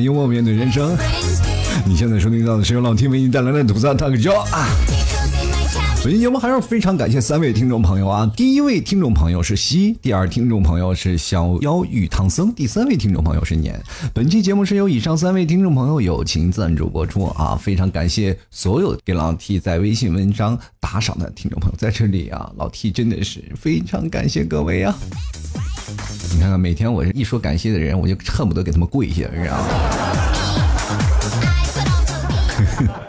幽默面对人生。你现在收听到的是由老 T 为你带来的吐槽大哥啊。本期节目还是非常感谢三位听众朋友啊！第一位听众朋友是西，第二听众朋友是小妖与唐僧，第三位听众朋友是年。本期节目是由以上三位听众朋友友情赞助播出啊！非常感谢所有给老 T 在微信文章打赏的听众朋友，在这里啊，老 T 真的是非常感谢各位啊！你看看，每天我一说感谢的人，我就恨不得给他们跪下，你知道吗？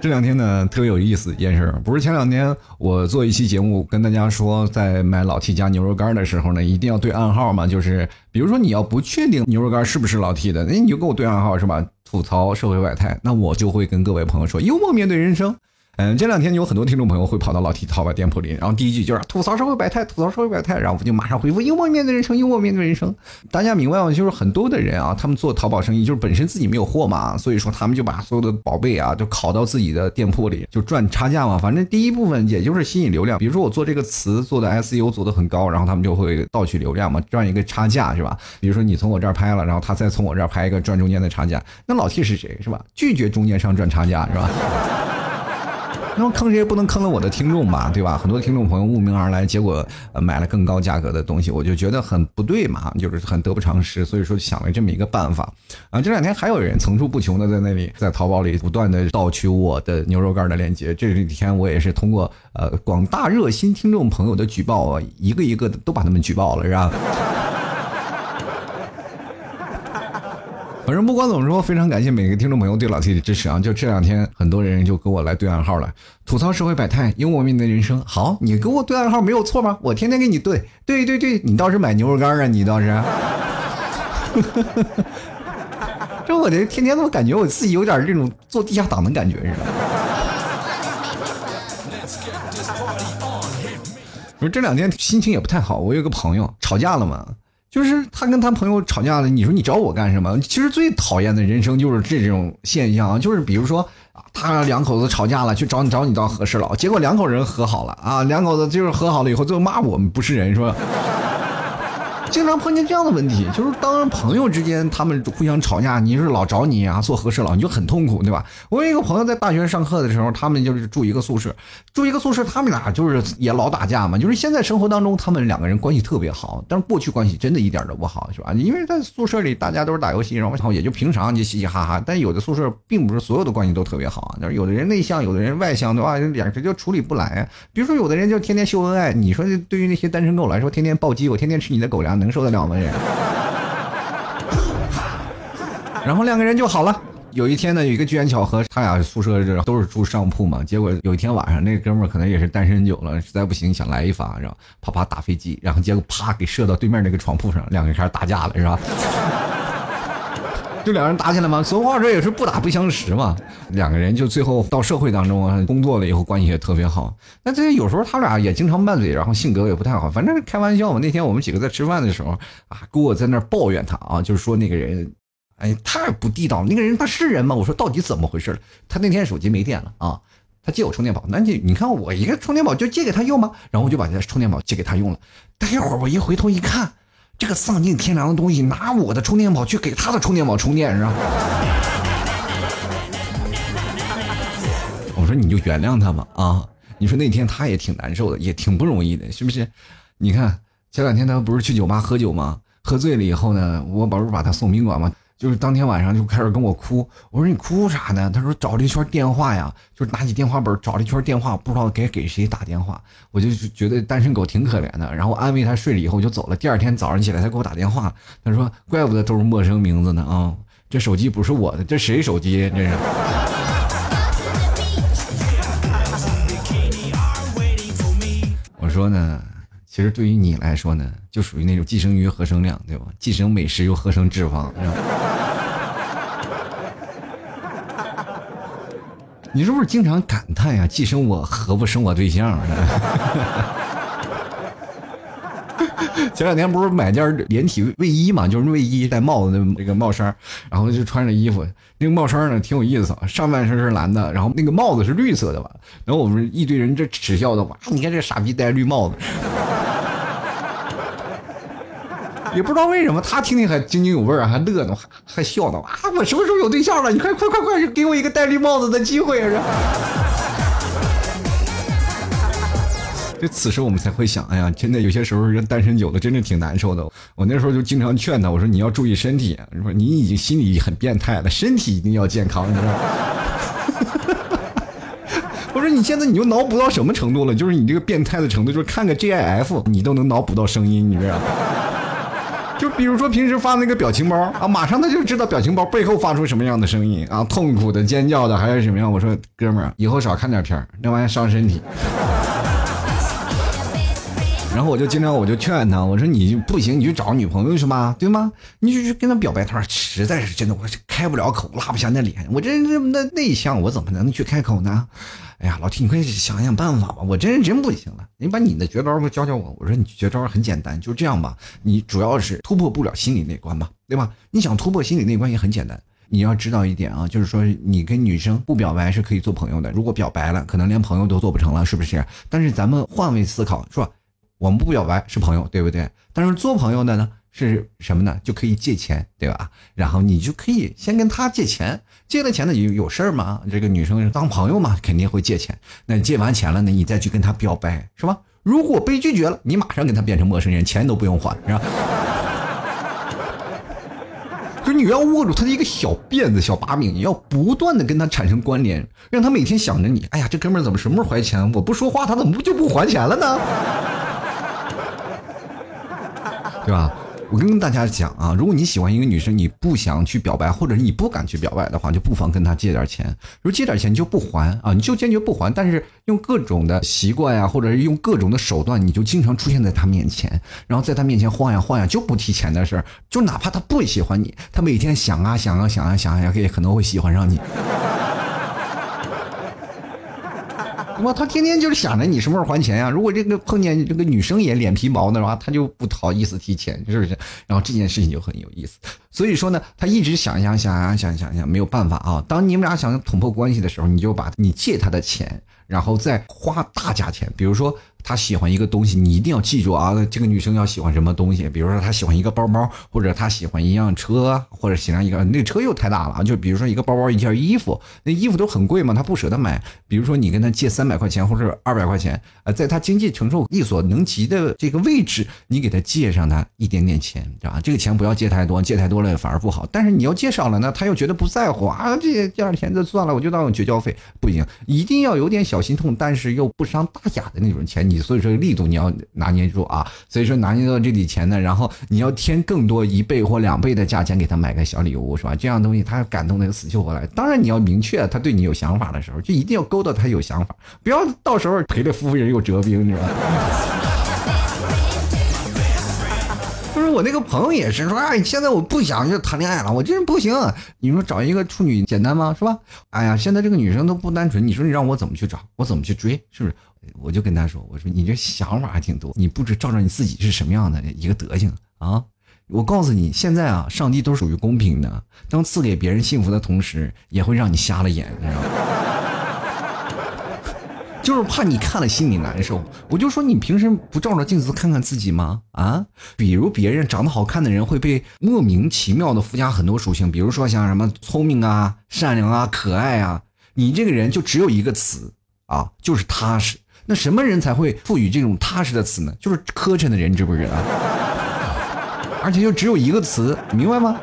这两天呢，特别有意思一件事，不是前两天我做一期节目跟大家说，在买老 T 家牛肉干的时候呢，一定要对暗号嘛，就是比如说你要不确定牛肉干是不是老 T 的，那你就给我对暗号是吧？吐槽社会百态，那我就会跟各位朋友说，幽默面对人生。嗯，这两天有很多听众朋友会跑到老 T 淘宝店铺里，然后第一句就是吐槽社会百态，吐槽社会百态，然后我就马上回复幽默面对人生，幽默面对人生。大家明白吗？就是很多的人啊，他们做淘宝生意，就是本身自己没有货嘛，所以说他们就把所有的宝贝啊，就拷到自己的店铺里，就赚差价嘛。反正第一部分也就是吸引流量，比如说我做这个词做的 SEO 做的很高，然后他们就会盗取流量嘛，赚一个差价是吧？比如说你从我这儿拍了，然后他再从我这儿拍一个赚中间的差价，那老 T 是谁是吧？拒绝中间商赚差价是吧？那么坑谁也不能坑了我的听众吧，对吧？很多听众朋友慕名而来，结果买了更高价格的东西，我就觉得很不对嘛，就是很得不偿失。所以说想了这么一个办法啊。这两天还有人层出不穷的在那里在淘宝里不断的盗取我的牛肉干的链接。这几天我也是通过呃广大热心听众朋友的举报啊，一个一个的都把他们举报了，是吧？反正不管怎么说，非常感谢每个听众朋友对老 T 的支持啊！就这两天，很多人就跟我来对暗号了，吐槽社会百态，幽默面对人生。好，你给我对暗号没有错吗？我天天给你对，对对对，你倒是买牛肉干啊！你倒是，这我这天天都感觉我自己有点这种做地下党的感觉似的。不是这两天心情也不太好，我有个朋友吵架了嘛。就是他跟他朋友吵架了，你说你找我干什么？其实最讨厌的人生就是这种现象，就是比如说啊，他两口子吵架了，去找你找你当和事佬，结果两口人和好了啊，两口子就是和好了以后，最后骂我们不是人，是吧。经常碰见这样的问题，就是当朋友之间他们互相吵架，你是老找你啊做和事佬，你就很痛苦，对吧？我有一个朋友在大学上课的时候，他们就是住一个宿舍，住一个宿舍，他们俩就是也老打架嘛。就是现在生活当中，他们两个人关系特别好，但是过去关系真的一点都不好，是吧？因为在宿舍里大家都是打游戏，然后也就平常就嘻嘻哈哈。但有的宿舍并不是所有的关系都特别好，就是有的人内向，有的人外向，对吧？两个人就处理不来。比如说有的人就天天秀恩爱，你说对于那些单身狗来说，天天暴击我，天天吃你的狗粮。能受得了吗？人，然后两个人就好了。有一天呢，有一个机缘巧合，他俩宿舍这都是住上铺嘛。结果有一天晚上，那哥们儿可能也是单身久了，实在不行想来一发，然后啪啪打飞机，然后结果啪给射到对面那个床铺上，两个人开始打架了，是吧？就两人打起来嘛，俗话说也是不打不相识嘛。两个人就最后到社会当中啊，工作了以后关系也特别好。那这有时候他俩也经常拌嘴，然后性格也不太好，反正开玩笑嘛。那天我们几个在吃饭的时候啊，给我在那抱怨他啊，就是说那个人，哎，太不地道了。那个人他是人吗？我说到底怎么回事他那天手机没电了啊，他借我充电宝。那你你看我一个充电宝就借给他用吗？然后我就把这充电宝借给他用了。待会儿我一回头一看。这个丧尽天良的东西，拿我的充电宝去给他的充电宝充电，是吧？我说你就原谅他吧，啊！你说那天他也挺难受的，也挺不容易的，是不是？你看前两天他不是去酒吧喝酒吗？喝醉了以后呢，我不是把他送宾馆吗？就是当天晚上就开始跟我哭，我说你哭啥呢？他说找了一圈电话呀，就是拿起电话本找了一圈电话，不知道该给谁打电话。我就觉得单身狗挺可怜的，然后安慰他睡了以后就走了。第二天早上起来他给我打电话，他说怪不得都是陌生名字呢啊，这手机不是我的，这谁手机？这是。我说呢，其实对于你来说呢，就属于那种寄生鱼合成量，对吧？寄生美食又合成脂肪，是吧？你是不是经常感叹呀？既生我何不生我对象？前两天不是买件连体卫衣嘛，就是卫衣戴帽子的那个帽衫，然后就穿着衣服，那个帽衫呢挺有意思，上半身是蓝的，然后那个帽子是绿色的吧？然后我们一堆人这耻笑的哇，你看这傻逼戴绿帽子。也不知道为什么，他听听还津津有味儿，还乐呢，还还笑呢。啊，我什么时候有对象了？你快快快快，给我一个戴绿帽子的机会！是。就此时我们才会想，哎呀，真的有些时候人单身久了，真的挺难受的。我那时候就经常劝他，我说你要注意身体，说你已经心里很变态了，身体一定要健康，你知道吗？我说你现在你就脑补到什么程度了？就是你这个变态的程度，就是看个 GIF 你都能脑补到声音，你知道吗？就比如说平时发那个表情包啊，马上他就知道表情包背后发出什么样的声音啊，痛苦的、尖叫的还是什么样？我说哥们儿，以后少看点片儿，那玩意儿伤身体。然后我就经常我就劝他，我说你不行，你去找女朋友是吗？对吗？你就去跟他表白。他说实在是真的，我开不了口，拉不下那脸。我这这么的内向，我怎么能去开口呢？哎呀，老弟，你快想想办法吧，我真是真不行了。你把你的绝招给教教我。我说你绝招很简单，就这样吧。你主要是突破不了心理那关吧，对吧？你想突破心理那关也很简单。你要知道一点啊，就是说你跟女生不表白是可以做朋友的。如果表白了，可能连朋友都做不成了，是不是？但是咱们换位思考，是吧？我们不表白是朋友，对不对？但是做朋友的呢是什么呢？就可以借钱，对吧？然后你就可以先跟他借钱，借了钱呢有有事儿吗？这个女生当朋友嘛，肯定会借钱。那借完钱了呢，你再去跟他表白，是吧？如果被拒绝了，你马上跟他变成陌生人，钱都不用还，是吧？就你要握住他的一个小辫子、小把柄，你要不断的跟他产生关联，让他每天想着你。哎呀，这哥们儿怎么什么时候还钱？我不说话，他怎么不就不还钱了呢？对吧？我跟大家讲啊，如果你喜欢一个女生，你不想去表白，或者是你不敢去表白的话，就不妨跟她借点钱。如果借点钱就不还啊，你就坚决不还。但是用各种的习惯呀，或者是用各种的手段，你就经常出现在她面前，然后在她面前晃呀晃呀，就不提钱的事儿。就哪怕她不喜欢你，她每天想啊想啊想啊想啊，也可能会喜欢上你。他天天就是想着你什么时候还钱呀？如果这个碰见这个女生也脸皮薄的话，他就不好意思提钱，是不是？然后这件事情就很有意思。所以说呢，他一直想想想想想想想，没有办法啊。当你们俩想捅破关系的时候，你就把你借他的钱，然后再花大价钱，比如说。他喜欢一个东西，你一定要记住啊！这个女生要喜欢什么东西？比如说，她喜欢一个包包，或者她喜欢一辆车，或者喜欢一个那个车又太大了就比如说一个包包，一件衣服，那衣服都很贵嘛，她不舍得买。比如说，你跟她借三百块钱或者二百块钱，呃，在她经济承受力所能及的这个位置，你给她借上她一点点钱，知道吧？这个钱不要借太多，借太多了反而不好。但是你要借少了呢，她又觉得不在乎啊，这借点钱就算了，我就当绝交费，不行，一定要有点小心痛，但是又不伤大雅的那种钱。你所以说力度你要拿捏住啊，所以说拿捏到这笔钱呢，然后你要添更多一倍或两倍的价钱给他买个小礼物，是吧？这样东西他感动的死去活来。当然你要明确他对你有想法的时候，就一定要勾到他有想法，不要到时候赔了夫人又折兵，是吧？就是我那个朋友也是说，哎，现在我不想就谈恋爱了，我真是不行。你说找一个处女简单吗？是吧？哎呀，现在这个女生都不单纯，你说你让我怎么去找，我怎么去追，是不是？我就跟他说：“我说你这想法还挺多，你不知照照你自己是什么样的一个德行啊？我告诉你，现在啊，上帝都属于公平的，当赐给别人幸福的同时，也会让你瞎了眼，你知道吗？就是怕你看了心里难受。我就说你平时不照照镜子看看自己吗？啊？比如别人长得好看的人会被莫名其妙的附加很多属性，比如说像什么聪明啊、善良啊、可爱啊，你这个人就只有一个词啊，就是踏实。”那什么人才会赋予这种踏实的词呢？就是磕碜的人，知不知道？而且就只有一个词，明白吗？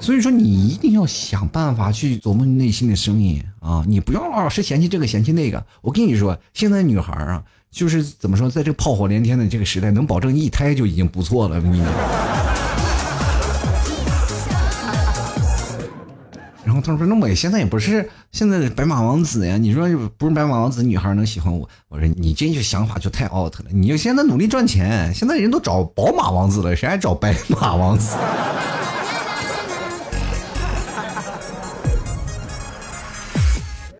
所以说你一定要想办法去琢磨内心的声音啊！你不要老是嫌弃这个嫌弃那个。我跟你说，现在女孩啊，就是怎么说，在这个炮火连天的这个时代，能保证一胎就已经不错了。你。他说：“那我现在也不是现在的白马王子呀，你说不是白马王子，女孩能喜欢我？我说你这就想法就太 out 了。你就现在努力赚钱，现在人都找宝马王子了，谁还找白马王子？”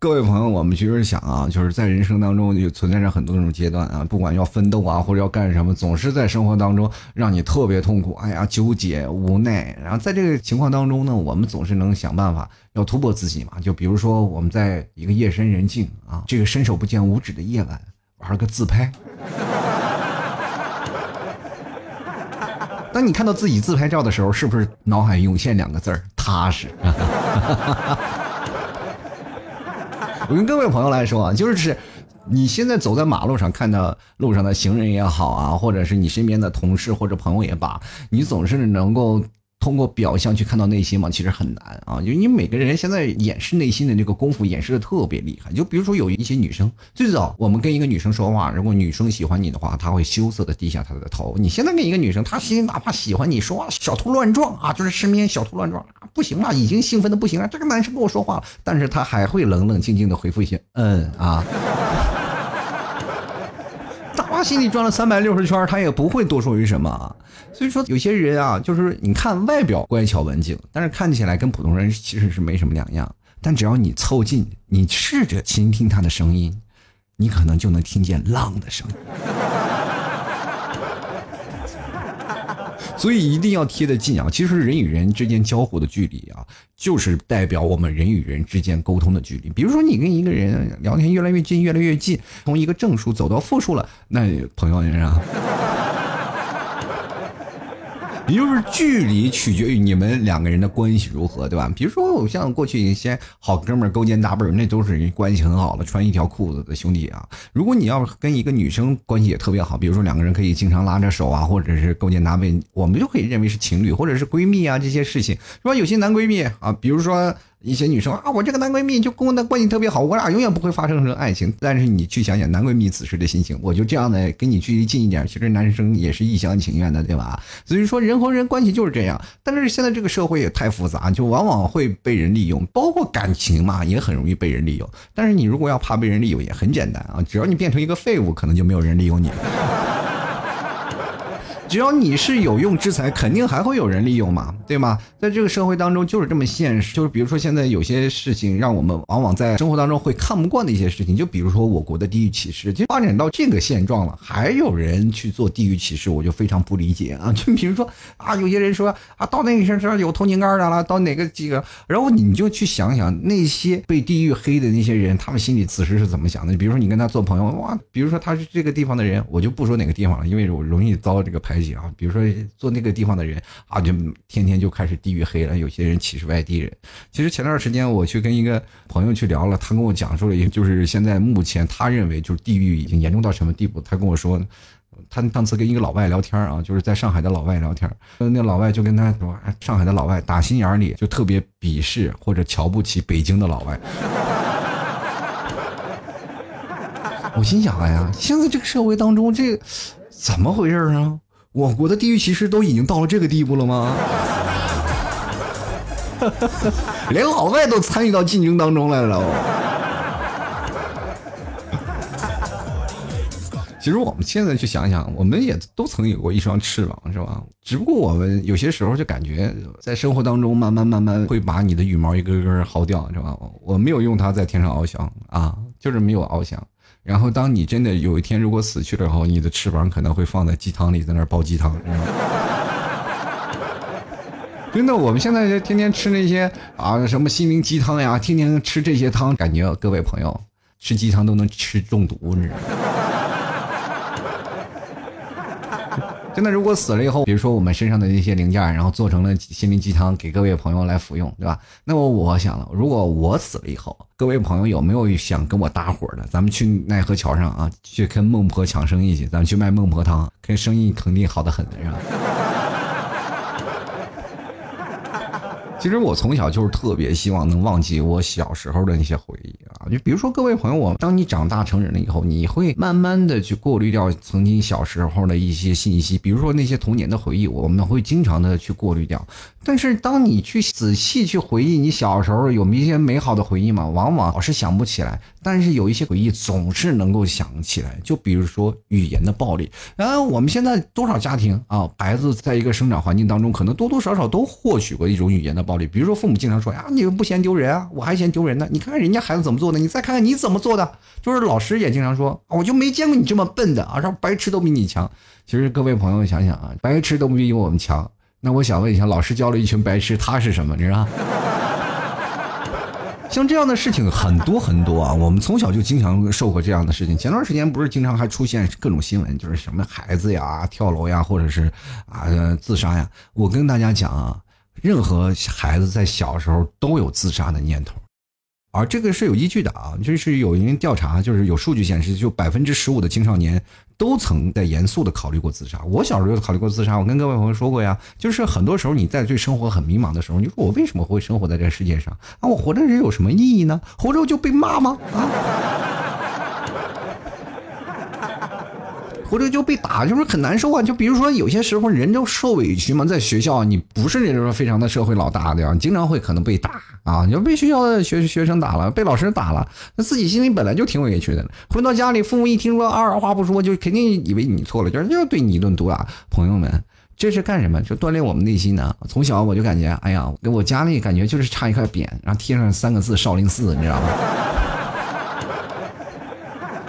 各位朋友，我们其实想啊，就是在人生当中就存在着很多种阶段啊，不管要奋斗啊，或者要干什么，总是在生活当中让你特别痛苦，哎呀，纠结无奈。然后在这个情况当中呢，我们总是能想办法要突破自己嘛。就比如说，我们在一个夜深人静啊，这个伸手不见五指的夜晚，玩个自拍。当你看到自己自拍照的时候，是不是脑海涌现两个字儿踏实？我跟各位朋友来说啊，就是你现在走在马路上，看到路上的行人也好啊，或者是你身边的同事或者朋友也罢，你总是能够。通过表象去看到内心嘛，其实很难啊，就你每个人现在掩饰内心的这个功夫掩饰的特别厉害。就比如说有一些女生，最早我们跟一个女生说话，如果女生喜欢你的话，她会羞涩的低下她的头。你现在跟一个女生，她心里哪怕喜欢你，说话小兔乱撞啊，就是身边小兔乱撞啊，不行了，已经兴奋的不行了。这个男生跟我说话了，但是他还会冷冷静静的回复一些嗯啊。他心里转了三百六十圈，他也不会多说于什么啊。所以说，有些人啊，就是你看外表乖巧文静，但是看起来跟普通人其实是没什么两样。但只要你凑近，你试着倾听他的声音，你可能就能听见浪的声音。所以一定要贴得近啊！其实人与人之间交互的距离啊，就是代表我们人与人之间沟通的距离。比如说，你跟一个人聊天越来越近，越来越近，从一个正数走到负数了，那朋友啊。也就是距离取决于你们两个人的关系如何，对吧？比如说，我像过去一些好哥们勾肩搭背，那都是关系很好的，穿一条裤子的兄弟啊。如果你要跟一个女生关系也特别好，比如说两个人可以经常拉着手啊，或者是勾肩搭背，我们就可以认为是情侣或者是闺蜜啊这些事情，是吧？有些男闺蜜啊，比如说。一些女生啊，我这个男闺蜜就跟我的关系特别好，我俩永远不会发生成爱情。但是你去想想男闺蜜此时的心情，我就这样的跟你距离近一点，其实男生也是一厢情愿的，对吧？所以说人和人关系就是这样。但是现在这个社会也太复杂，就往往会被人利用，包括感情嘛，也很容易被人利用。但是你如果要怕被人利用，也很简单啊，只要你变成一个废物，可能就没有人利用你了。只要你是有用之才，肯定还会有人利用嘛，对吗？在这个社会当中就是这么现实。就是比如说现在有些事情，让我们往往在生活当中会看不惯的一些事情，就比如说我国的地域歧视，就发展到这个现状了，还有人去做地域歧视，我就非常不理解啊！就比如说啊，有些人说啊，到那个城市有偷井盖的了，到哪个几个，然后你就去想想那些被地域黑的那些人，他们心里此时是怎么想的？比如说你跟他做朋友，哇，比如说他是这个地方的人，我就不说哪个地方了，因为我容易遭这个排。啊，比如说做那个地方的人啊，就天天就开始地域黑了。有些人歧视外地人。其实前段时间我去跟一个朋友去聊了，他跟我讲述了一个，就是现在目前他认为就是地域已经严重到什么地步。他跟我说，他上次跟一个老外聊天啊，就是在上海的老外聊天，那老外就跟他说，上海的老外打心眼里就特别鄙视或者瞧不起北京的老外。我心想，哎呀，现在这个社会当中这。怎么回事啊？我国的地域歧视都已经到了这个地步了吗？连老外都参与到竞争当中来了。其实我们现在去想想，我们也都曾有过一双翅膀，是吧？只不过我们有些时候就感觉在生活当中慢慢慢慢会把你的羽毛一根根薅掉，是吧？我没有用它在天上翱翔啊，就是没有翱翔。然后，当你真的有一天如果死去了后，你的翅膀可能会放在鸡汤里，在那儿煲鸡汤。真的，我们现在就天天吃那些啊什么心灵鸡汤呀，天天吃这些汤，感觉各位朋友吃鸡汤都能吃中毒，你知道吗？真的，如果死了以后，比如说我们身上的那些零件，然后做成了心灵鸡汤，给各位朋友来服用，对吧？那么我想了，如果我死了以后，各位朋友有没有想跟我搭伙的？咱们去奈何桥上啊，去跟孟婆抢生意去，咱们去卖孟婆汤，看生意肯定好的很，是吧？其实我从小就是特别希望能忘记我小时候的那些回忆啊，就比如说各位朋友，我当你长大成人了以后，你会慢慢的去过滤掉曾经小时候的一些信息，比如说那些童年的回忆，我们会经常的去过滤掉。但是当你去仔细去回忆你小时候有一些美好的回忆嘛，往往老是想不起来。但是有一些回忆总是能够想起来，就比如说语言的暴力。然后我们现在多少家庭啊，孩子在一个生长环境当中，可能多多少少都获取过一种语言的暴力。比如说父母经常说呀，你们不嫌丢人啊，我还嫌丢人呢。你看看人家孩子怎么做的，你再看看你怎么做的。就是老师也经常说，我就没见过你这么笨的啊，说白痴都比你强。其实各位朋友想想啊，白痴都比我们强。那我想问一下，老师教了一群白痴，他是什么？你知道？像这样的事情很多很多啊，我们从小就经常受过这样的事情。前段时间不是经常还出现各种新闻，就是什么孩子呀跳楼呀，或者是啊自杀呀。我跟大家讲啊，任何孩子在小时候都有自杀的念头。而这个是有依据的啊，就是有人调查，就是有数据显示，就百分之十五的青少年都曾在严肃的考虑过自杀。我小时候就考虑过自杀，我跟各位朋友说过呀，就是很多时候你在对生活很迷茫的时候，你说我为什么会生活在这个世界上啊？我活着人有什么意义呢？活着就被骂吗？啊？或者就被打，就是很难受啊。就比如说，有些时候人就受委屈嘛，在学校你不是那种非常的社会老大的呀，经常会可能被打啊，你就被学校的学学生打了，被老师打了，那自己心里本来就挺委屈的。回到家里，父母一听说二话不说，就肯定以为你错了，就是要对你一顿毒打。朋友们，这是干什么？就锻炼我们内心的。从小我就感觉，哎呀，给我家里感觉就是差一块匾，然后贴上三个字“少林寺”，你知道吗？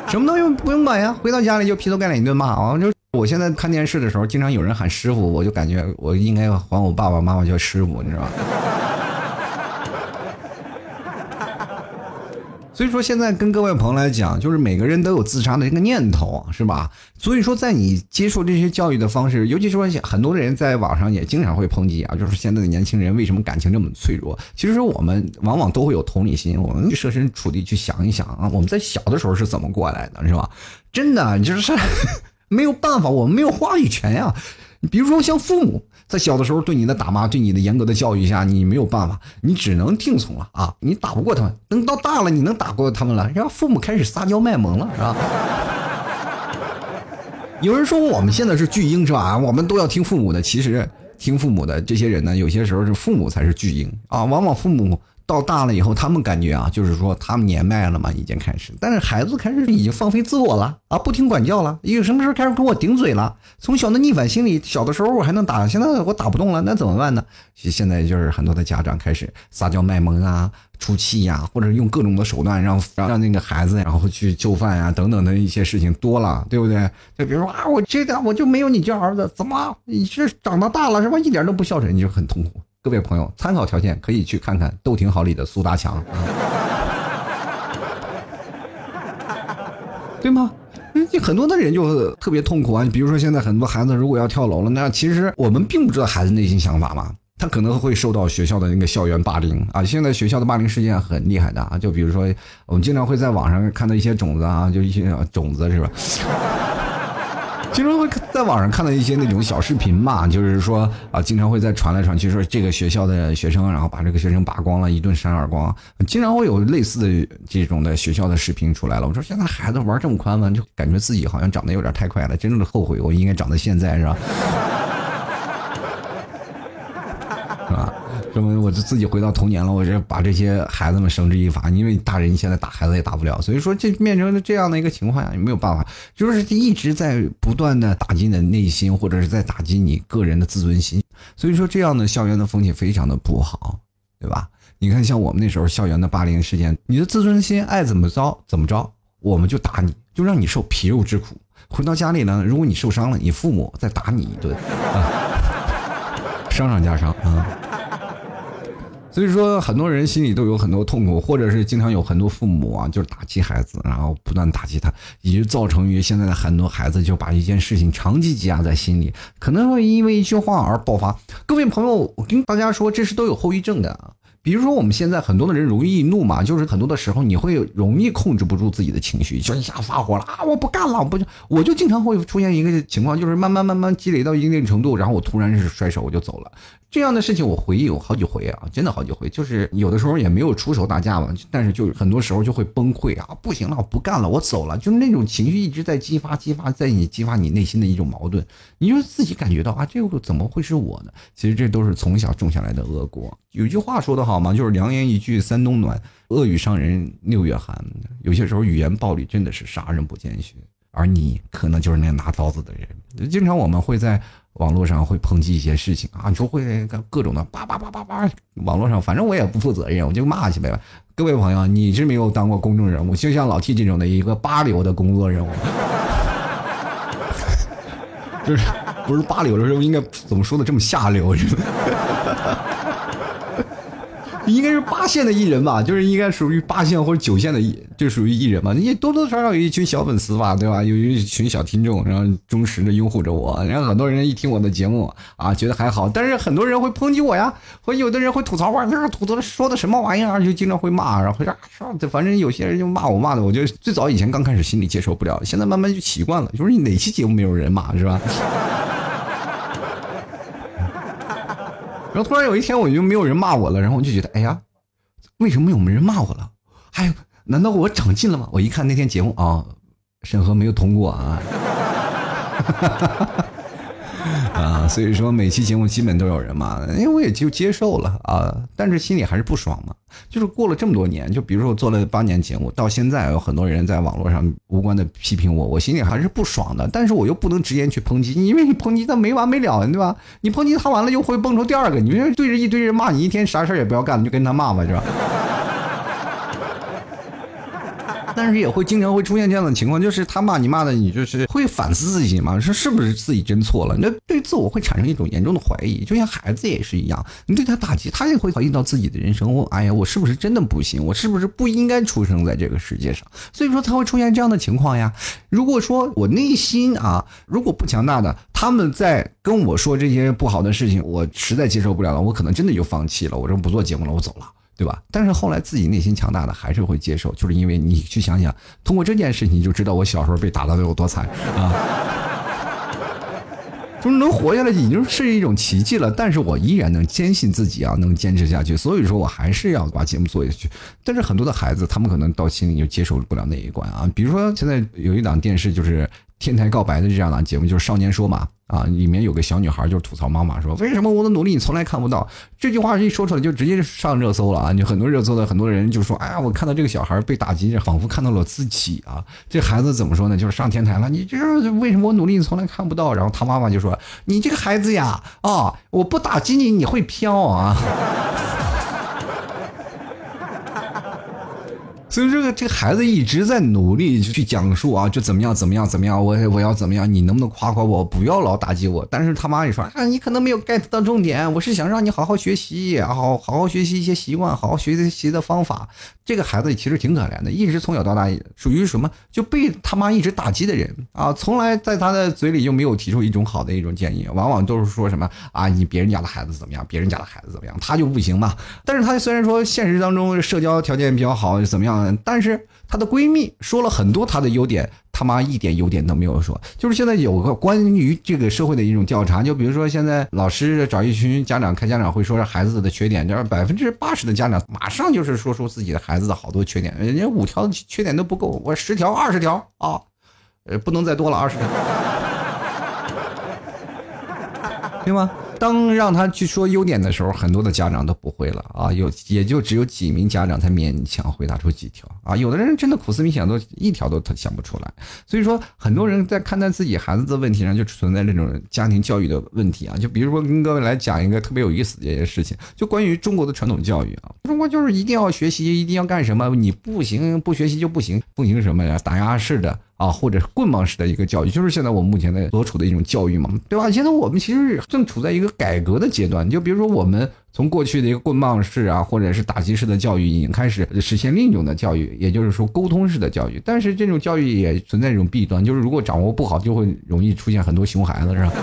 什么都用不用管呀？回到家里就劈头盖脸一顿骂啊！就我现在看电视的时候，经常有人喊师傅，我就感觉我应该还我爸爸妈妈叫师傅，你知道吧？所以说，现在跟各位朋友来讲，就是每个人都有自杀的一个念头，是吧？所以说，在你接受这些教育的方式，尤其是说很多的人在网上也经常会抨击啊，就是现在的年轻人为什么感情这么脆弱？其实我们往往都会有同理心，我们设身处地去想一想啊，我们在小的时候是怎么过来的，是吧？真的就是 没有办法，我们没有话语权呀。比如说像父母。在小的时候对你的打骂，对你的严格的教育下，你没有办法，你只能听从了啊！你打不过他们，等到大了，你能打过他们了，然后父母开始撒娇卖萌了，是吧？有人说我们现在是巨婴是吧？我们都要听父母的，其实听父母的这些人呢，有些时候是父母才是巨婴啊，往往父母。到大了以后，他们感觉啊，就是说他们年迈了嘛，已经开始。但是孩子开始已经放飞自我了啊，不听管教了，有什么事开始跟我顶嘴了。从小的逆反心理，小的时候我还能打，现在我打不动了，那怎么办呢？现在就是很多的家长开始撒娇卖萌啊，出气呀，或者用各种的手段让让那个孩子，然后去就范啊，等等的一些事情多了，对不对？就比如说啊，我这个我就没有你这儿子，怎么你是长到大了是吧？一点都不孝顺，你就很痛苦。各位朋友，参考条件可以去看看《都挺好》里的苏大强，对吗？很多的人就特别痛苦啊。比如说，现在很多孩子如果要跳楼了，那其实我们并不知道孩子内心想法嘛。他可能会受到学校的那个校园霸凌啊。现在学校的霸凌事件很厉害的啊。就比如说，我们经常会在网上看到一些种子啊，就一些种子是吧？经常会在网上看到一些那种小视频嘛，就是说啊，经常会在传来传去，说这个学校的学生，然后把这个学生扒光了，一顿扇耳光，经常会有类似的这种的学校的视频出来了。我说现在孩子玩这么宽吗？就感觉自己好像长得有点太快了，真正的后悔，我应该长到现在是吧？是吧？说明我就自己回到童年了，我这把这些孩子们绳之以法，因为大人现在打孩子也打不了，所以说这变成了这样的一个情况下，也没有办法，就是一直在不断的打击你的内心，或者是在打击你个人的自尊心，所以说这样的校园的风气非常的不好，对吧？你看像我们那时候校园的霸凌事件，你的自尊心爱怎么着怎么着，我们就打你，就让你受皮肉之苦。回到家里呢，如果你受伤了，你父母再打你一顿，啊 伤上加伤啊。所以说，很多人心里都有很多痛苦，或者是经常有很多父母啊，就是打击孩子，然后不断打击他，以及造成于现在的很多孩子就把一件事情长期积压在心里，可能会因为一句话而爆发。各位朋友，我跟大家说，这是都有后遗症的。比如说，我们现在很多的人容易怒嘛，就是很多的时候你会容易控制不住自己的情绪，就一下发火了啊！我不干了，不就我就经常会出现一个情况，就是慢慢慢慢积累到一定程度，然后我突然是甩手我就走了。这样的事情我回忆有好几回啊，真的好几回，就是有的时候也没有出手打架嘛，但是就很多时候就会崩溃啊，不行了，我不干了，我走了，就是那种情绪一直在激发，激发在你激发你内心的一种矛盾，你就自己感觉到啊，这个怎么会是我呢？其实这都是从小种下来的恶果。有句话说得好嘛，就是良言一句三冬暖，恶语伤人六月寒。有些时候语言暴力真的是杀人不见血，而你可能就是那个拿刀子的人。经常我们会在。网络上会抨击一些事情啊，就会各种的叭叭叭叭叭。网络上反正我也不负责任，我就骂去呗。各位朋友，你是没有当过公众人物，就像老 T 这种的一个八流的工作人物，就是不是八流的时候应该怎么说的这么下流？应该是八线的艺人吧，就是应该属于八线或者九线的艺，就属于艺人嘛。你多多少少有一群小粉丝吧，对吧？有一群小听众，然后忠实的拥护着我。然后很多人一听我的节目啊，觉得还好，但是很多人会抨击我呀，或有的人会吐槽我，那吐槽说的什么玩意儿，就经常会骂，然后说，反正有些人就骂我骂的，我就最早以前刚开始心里接受不了，现在慢慢就习惯了。就是哪期节目没有人骂是吧？然后突然有一天我就没有人骂我了，然后我就觉得，哎呀，为什么有没人骂我了？哎，难道我长进了吗？我一看那天节目啊，审核没有通过啊。哈哈哈哈哈啊，所以说每期节目基本都有人骂，因为我也就接受了啊，但是心里还是不爽嘛。就是过了这么多年，就比如说我做了八年节目，到现在有很多人在网络上无关的批评我，我心里还是不爽的。但是我又不能直接去抨击，因为你抨击他没完没了，对吧？你抨击他完了又会蹦出第二个，你就对着一堆人骂你，一天啥事也不要干，你就跟他骂吧，是吧？但是也会经常会出现这样的情况，就是他骂你骂的你，就是会反思自己嘛，说是不是自己真错了？那对自我会产生一种严重的怀疑，就像孩子也是一样，你对他打击，他也会怀疑到自己的人生。我哎呀，我是不是真的不行？我是不是不应该出生在这个世界上？所以说才会出现这样的情况呀。如果说我内心啊，如果不强大的，他们在跟我说这些不好的事情，我实在接受不了了，我可能真的就放弃了，我说不做节目了，我走了。对吧？但是后来自己内心强大的还是会接受，就是因为你去想想，通过这件事情你就知道我小时候被打的有多惨啊！就是能活下来已经是一种奇迹了，但是我依然能坚信自己啊，能坚持下去。所以说我还是要把节目做下去。但是很多的孩子，他们可能到心里就接受不了那一关啊。比如说现在有一档电视就是《天台告白》的这样档节目，就是《少年说》嘛。啊，里面有个小女孩就是吐槽妈妈说：“为什么我的努力你从来看不到？”这句话一说出来就直接上热搜了啊！就很多热搜的很多人就说：“哎呀，我看到这个小孩被打击，仿佛看到了自己啊！”这孩子怎么说呢？就是上天台了，你这为什么我努力你从来看不到？然后他妈妈就说：“你这个孩子呀，啊，我不打击你，你会飘啊！”所以这个这个孩子一直在努力去讲述啊，就怎么样怎么样怎么样，我我要怎么样，你能不能夸夸我，不要老打击我。但是他妈也说啊，你可能没有 get 到重点，我是想让你好好学习，好好好学习一些习惯，好好学习的方法。这个孩子其实挺可怜的，一直从小到大属于什么就被他妈一直打击的人啊，从来在他的嘴里就没有提出一种好的一种建议，往往都是说什么啊，你别人家的孩子怎么样，别人家的孩子怎么样，他就不行嘛。但是他虽然说现实当中社交条件比较好，怎么样？但是她的闺蜜说了很多她的优点，他妈一点优点都没有说。就是现在有个关于这个社会的一种调查，就比如说现在老师找一群家长开家长会，说孩子的缺点，这百分之八十的家长马上就是说出自己的孩子的好多缺点，人家五条缺点都不够，我十条二十条啊，呃，不能再多了二十条，对吗？当让他去说优点的时候，很多的家长都不会了啊，有也就只有几名家长才勉强回答出几条啊，有的人真的苦思冥想都一条都他想不出来。所以说，很多人在看待自己孩子的问题上就存在这种家庭教育的问题啊。就比如说跟各位来讲一个特别有意思的一件事情，就关于中国的传统教育啊，中国就是一定要学习，一定要干什么，你不行不学习就不行，不行什么呀？打压式的。啊，或者是棍棒式的一个教育，就是现在我们目前的所处的一种教育嘛，对吧？现在我们其实正处在一个改革的阶段，就比如说我们从过去的一个棍棒式啊，或者是打击式的教育，已经开始实现另一种的教育，也就是说沟通式的教育。但是这种教育也存在一种弊端，就是如果掌握不好，就会容易出现很多熊孩子，是吧？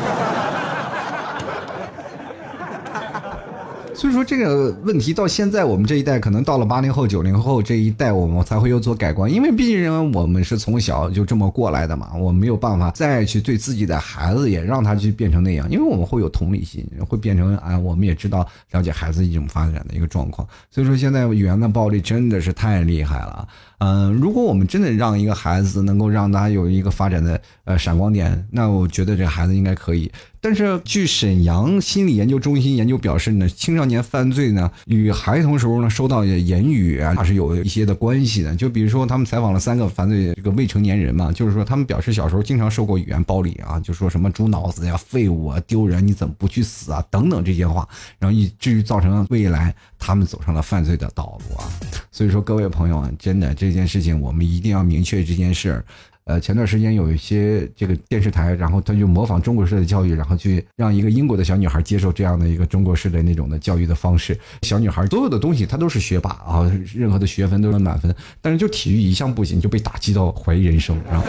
所以说这个问题到现在我们这一代可能到了八零后九零后这一代，我们才会有所改观，因为毕竟我们是从小就这么过来的嘛，我没有办法再去对自己的孩子也让他去变成那样，因为我们会有同理心，会变成啊，我们也知道了解孩子一种发展的一个状况。所以说现在语言的暴力真的是太厉害了。嗯，如果我们真的让一个孩子能够让他有一个发展的呃闪光点，那我觉得这孩子应该可以。但是据沈阳心理研究中心研究表示呢，青少年犯罪呢与孩童时候呢收到言语啊，它是有一些的关系的。就比如说他们采访了三个犯罪这个未成年人嘛，就是说他们表示小时候经常受过语言暴力啊，就说什么猪脑子呀、废物啊、丢人，你怎么不去死啊等等这些话，然后以至于造成未来他们走上了犯罪的道路啊。所以说各位朋友啊，真的这件事情我们一定要明确这件事儿。呃，前段时间有一些这个电视台，然后他就模仿中国式的教育，然后去让一个英国的小女孩接受这样的一个中国式的那种的教育的方式。小女孩所有的东西她都是学霸啊，任何的学分都是满分，但是就体育一项不行，就被打击到怀疑人生，然后。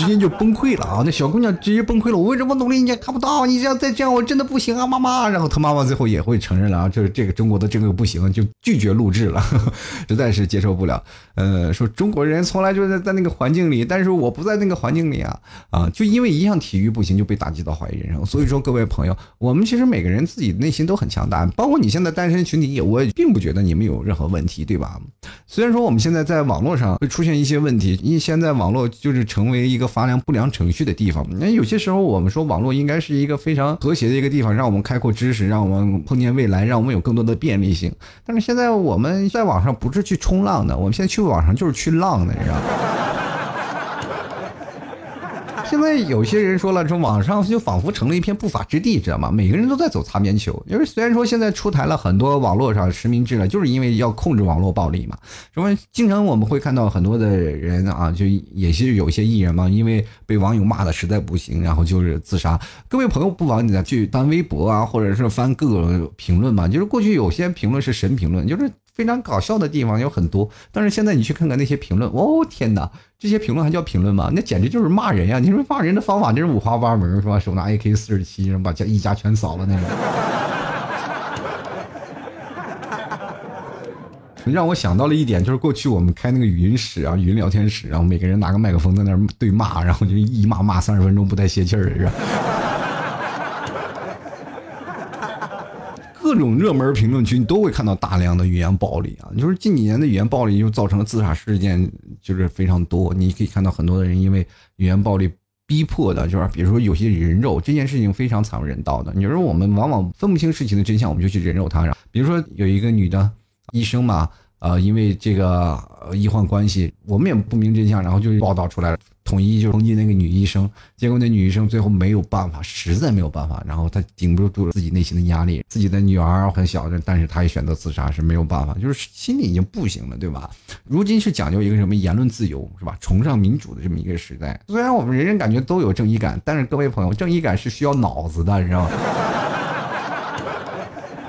直接就崩溃了啊！那小姑娘直接崩溃了。我为什么努力你也看不到？你这样再这样，我真的不行啊，妈妈！然后她妈妈最后也会承认了啊，就是这个中国的这个不行，就 拒绝录制了，实在是接受不了。呃，说中国人从来就是在在那个环境里，但是我不在那个环境里啊啊！就因为一项体育不行，就被打击到怀疑人生。所以说，各位朋友，我们其实每个人自己内心都很强大，包括你现在单身群体也，我并不觉得你们有任何问题，对吧？虽然说我们现在在网络上会出现一些问题，因为现在网络就是成为一个发量不良程序的地方。那有些时候我们说网络应该是一个非常和谐的一个地方，让我们开阔知识，让我们碰见未来，让我们有更多的便利性。但是现在我们在网上不是去冲浪的，我们现在去网上就是去浪的，你知道吗？现在有些人说了，说网上就仿佛成了一片不法之地，知道吗？每个人都在走擦边球。因为虽然说现在出台了很多网络上实名制了，就是因为要控制网络暴力嘛。什么经常我们会看到很多的人啊，就也是有些艺人嘛，因为被网友骂的实在不行，然后就是自杀。各位朋友不妨你再去翻微博啊，或者是翻各种评论嘛，就是过去有些评论是神评论，就是非常搞笑的地方有很多，但是现在你去看看那些评论，哦天哪！这些评论还叫评论吗？那简直就是骂人呀！你说骂人的方法真是五花八门，是吧？手拿 AK 四十七，然后把家一家全扫了那种。让我想到了一点，就是过去我们开那个语音室啊，语音聊天室，然后每个人拿个麦克风在那儿对骂，然后就一骂骂三十分钟不带泄气儿，是吧各种热门评论区，你都会看到大量的语言暴力啊！就是近几年的语言暴力，就造成了自杀事件，就是非常多。你可以看到很多的人因为语言暴力逼迫的，就是比如说有些人肉这件事情非常惨无人道的。你说我们往往分不清事情的真相，我们就去人肉他。比如说有一个女的医生嘛，呃，因为这个医患关系，我们也不明真相，然后就报道出来了。统一就攻击那个女医生，结果那女医生最后没有办法，实在没有办法，然后她顶不住自己内心的压力，自己的女儿很小，但是她也选择自杀是没有办法，就是心里已经不行了，对吧？如今是讲究一个什么言论自由，是吧？崇尚民主的这么一个时代。虽然我们人人感觉都有正义感，但是各位朋友，正义感是需要脑子的，你知道吗？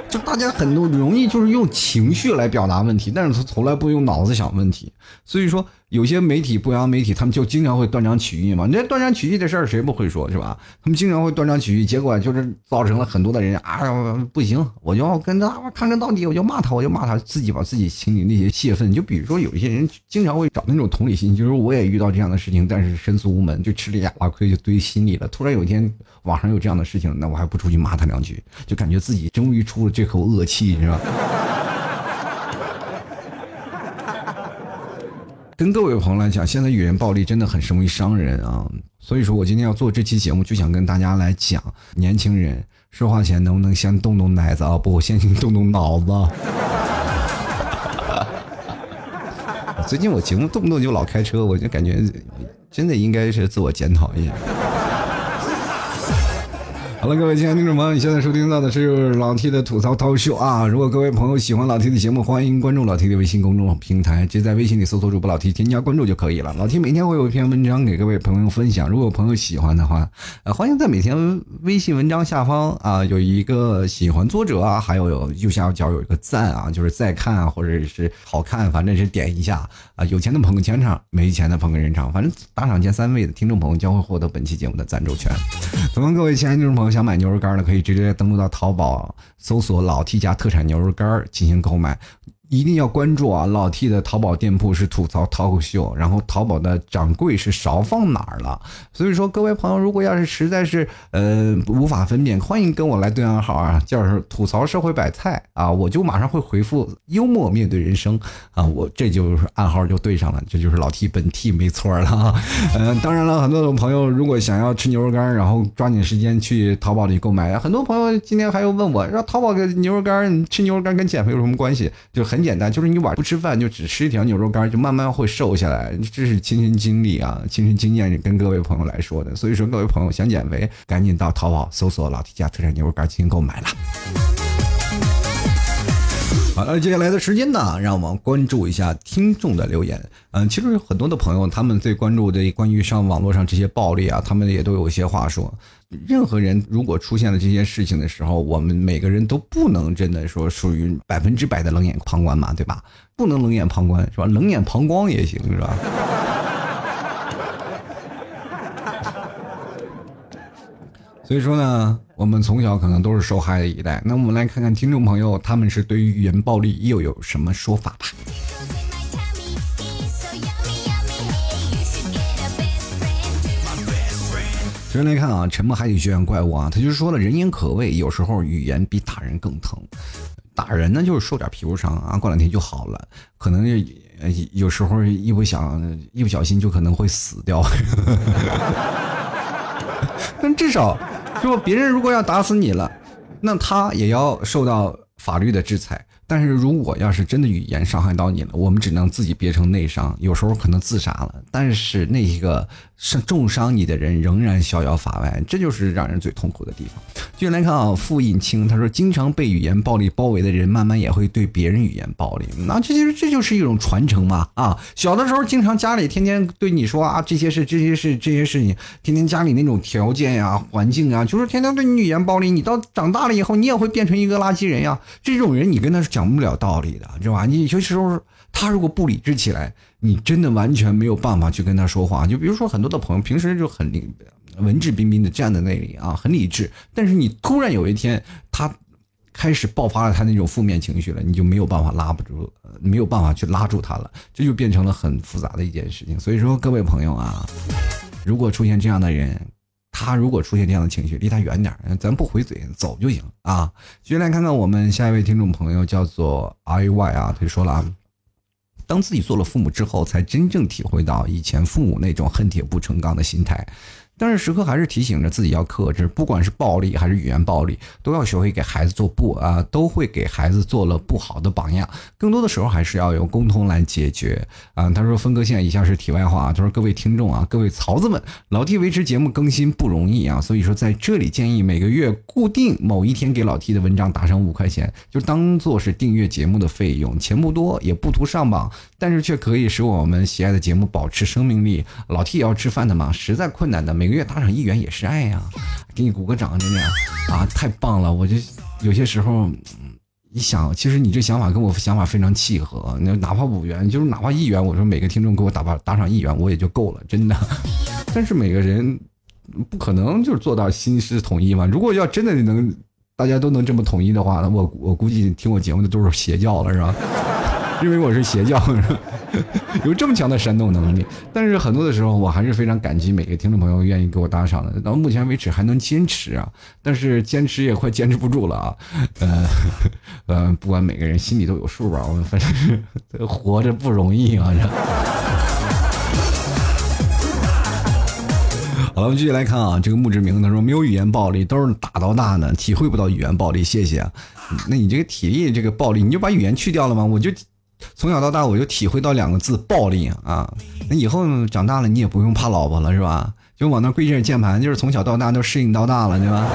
就大家很多容易就是用情绪来表达问题，但是他从来不用脑子想问题，所以说。有些媒体不良媒体，他们就经常会断章取义嘛。你这断章取义的事儿，谁不会说是吧？他们经常会断章取义，结果就是造成了很多的人啊，不行，我就要跟他抗争到底，我就骂他，我就骂他，自己把自己心里那些泄愤。就比如说，有一些人经常会找那种同理心，就是我也遇到这样的事情，但是申诉无门，就吃了哑巴亏，就堆心里了。突然有一天网上有这样的事情，那我还不出去骂他两句，就感觉自己终于出了这口恶气，是吧？跟各位朋友来讲，现在语言暴力真的很容易伤人啊！所以说我今天要做这期节目，就想跟大家来讲，年轻人说话前能不能先动动奶子啊？不，先动动脑子。最近我节目动不动就老开车，我就感觉真的应该是自我检讨一下。好了，各位亲爱的听众朋友，你现在收听到的是老 T 的吐槽涛秀啊！如果各位朋友喜欢老 T 的节目，欢迎关注老 T 的微信公众平台，直接在微信里搜索主播老 T，添加关注就可以了。老 T 每天会有一篇文章给各位朋友分享，如果朋友喜欢的话，呃，欢迎在每天微信文章下方啊有一个喜欢作者啊，还有右下角有一个赞啊，就是再看啊，或者是好看，反正是点一下啊。有钱的捧个钱场，没钱的捧个人场，反正打赏前三位的听众朋友将会获得本期节目的赞助权。咱们，各位亲爱的听众朋友。想买牛肉干的，可以直接登录到淘宝，搜索“老 T 家特产牛肉干”进行购买。一定要关注啊！老 T 的淘宝店铺是吐槽脱口秀，然后淘宝的掌柜是勺放哪儿了？所以说，各位朋友，如果要是实在是呃无法分辨，欢迎跟我来对暗号啊，叫是吐槽社会百菜啊，我就马上会回复幽默面对人生啊，我这就是暗号就对上了，这就是老 T 本 T 没错了。嗯，当然了，很多的朋友如果想要吃牛肉干，然后抓紧时间去淘宝里购买。很多朋友今天还要问我，说淘宝给牛肉干吃牛肉干跟减肥有什么关系？就很。很简单，就是你晚上不吃饭，就只吃一条牛肉干，就慢慢会瘦下来。这是亲身经历啊，亲身经验跟各位朋友来说的。所以说，各位朋友想减肥，赶紧到淘宝搜索“老 T 家特产牛肉干”进行购买了。好了，接下来的时间呢，让我们关注一下听众的留言。嗯，其实很多的朋友他们最关注的关于上网络上这些暴力啊，他们也都有一些话说。任何人如果出现了这些事情的时候，我们每个人都不能真的说属于百分之百的冷眼旁观嘛，对吧？不能冷眼旁观是吧？冷眼旁观也行是吧？所以说呢，我们从小可能都是受害的一代。那我们来看看听众朋友，他们是对于语言暴力又有什么说法吧？首先来看啊，沉默海底学院怪物啊，他就说了，人言可畏，有时候语言比打人更疼。打人呢，就是受点皮肤伤啊，过两天就好了。可能有时候一不想一不小心就可能会死掉。但至少。说别人如果要打死你了，那他也要受到法律的制裁。但是如果要是真的语言伤害到你了，我们只能自己憋成内伤，有时候可能自杀了。但是那一个。是重伤你的人仍然逍遥法外，这就是让人最痛苦的地方。继续来看啊，傅印清他说，经常被语言暴力包围的人，慢慢也会对别人语言暴力。那这就是这就是一种传承嘛啊！小的时候经常家里天天对你说啊这些事这些事这些事情，天天家里那种条件呀环境啊，就是天天对你语言暴力。你到长大了以后，你也会变成一个垃圾人呀。这种人你跟他讲讲不了道理的，知道吧？你有些时候。他如果不理智起来，你真的完全没有办法去跟他说话。就比如说很多的朋友平时就很文质彬彬的站在那里啊，很理智。但是你突然有一天他开始爆发了他那种负面情绪了，你就没有办法拉不住，没有办法去拉住他了，这就变成了很复杂的一件事情。所以说各位朋友啊，如果出现这样的人，他如果出现这样的情绪，离他远点，咱不回嘴，走就行啊。接下来看看我们下一位听众朋友叫做 I Y 啊，他就说了啊。当自己做了父母之后，才真正体会到以前父母那种恨铁不成钢的心态。但是时刻还是提醒着自己要克制，不管是暴力还是语言暴力，都要学会给孩子做不啊，都会给孩子做了不好的榜样。更多的时候还是要用沟通来解决啊。他说分割线以下是题外话啊，他说各位听众啊，各位曹子们，老 T 维持节目更新不容易啊，所以说在这里建议每个月固定某一天给老 T 的文章打上五块钱，就当做是订阅节目的费用，钱不多，也不图上榜，但是却可以使我们喜爱的节目保持生命力。老 T 也要吃饭的嘛，实在困难的每。月打赏一元也是爱呀，给你鼓个掌，真的啊，太棒了！我就有些时候一想，其实你这想法跟我想法非常契合。那哪怕五元，就是哪怕一元，我说每个听众给我打把打赏一元，我也就够了，真的。但是每个人不可能就是做到心思统一嘛。如果要真的能大家都能这么统一的话，那我我估计听我节目的都是邪教了，是吧？因为我是邪教，有这么强的煽动能力。但是很多的时候，我还是非常感激每个听众朋友愿意给我打赏的。到目前为止还能坚持啊，但是坚持也快坚持不住了啊。呃呃，不管每个人心里都有数吧，我们反正是活着不容易啊。好了，我们继续来看啊，这个墓志铭他说没有语言暴力都是打到大呢，体会不到语言暴力。谢谢。那你这个体力这个暴力，你就把语言去掉了吗？我就。从小到大，我就体会到两个字：暴力啊！那以后长大了，你也不用怕老婆了，是吧？就往那跪着键盘，就是从小到大都适应到大了，对吧？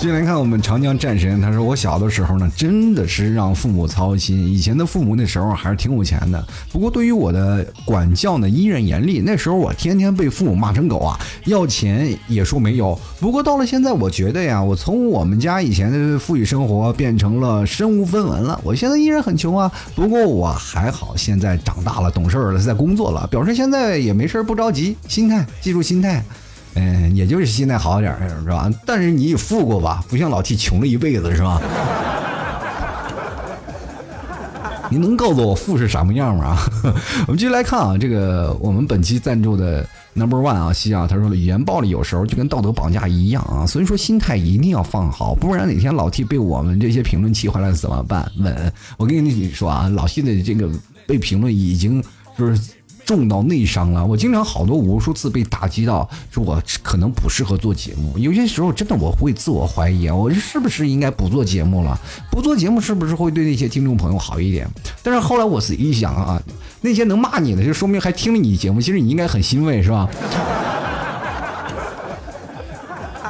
进来看我们长江战神，他说我小的时候呢，真的是让父母操心。以前的父母那时候还是挺有钱的，不过对于我的管教呢，依然严厉。那时候我天天被父母骂成狗啊，要钱也说没有。不过到了现在，我觉得呀，我从我们家以前的富裕生活变成了身无分文了。我现在依然很穷啊，不过我还好，现在长大了，懂事了，在工作了，表示现在也没事不着急，心态，记住心态。嗯，也就是心态好点儿，是吧？但是你也富过吧？不像老 T 穷了一辈子，是吧？你能告诉我富是什么样吗？我们继续来看啊，这个我们本期赞助的 Number One 啊，西啊，他说了，语言暴力有时候就跟道德绑架一样啊，所以说心态一定要放好，不然哪天老 T 被我们这些评论气坏了怎么办？稳，我跟你说啊，老 T 的这个被评论已经就是。重到内伤了，我经常好多无数次被打击到，说我可能不适合做节目。有些时候真的我会自我怀疑，我是不是应该不做节目了？不做节目是不是会对那些听众朋友好一点？但是后来我仔细一想啊，那些能骂你的，就说明还听了你节目，其实你应该很欣慰，是吧？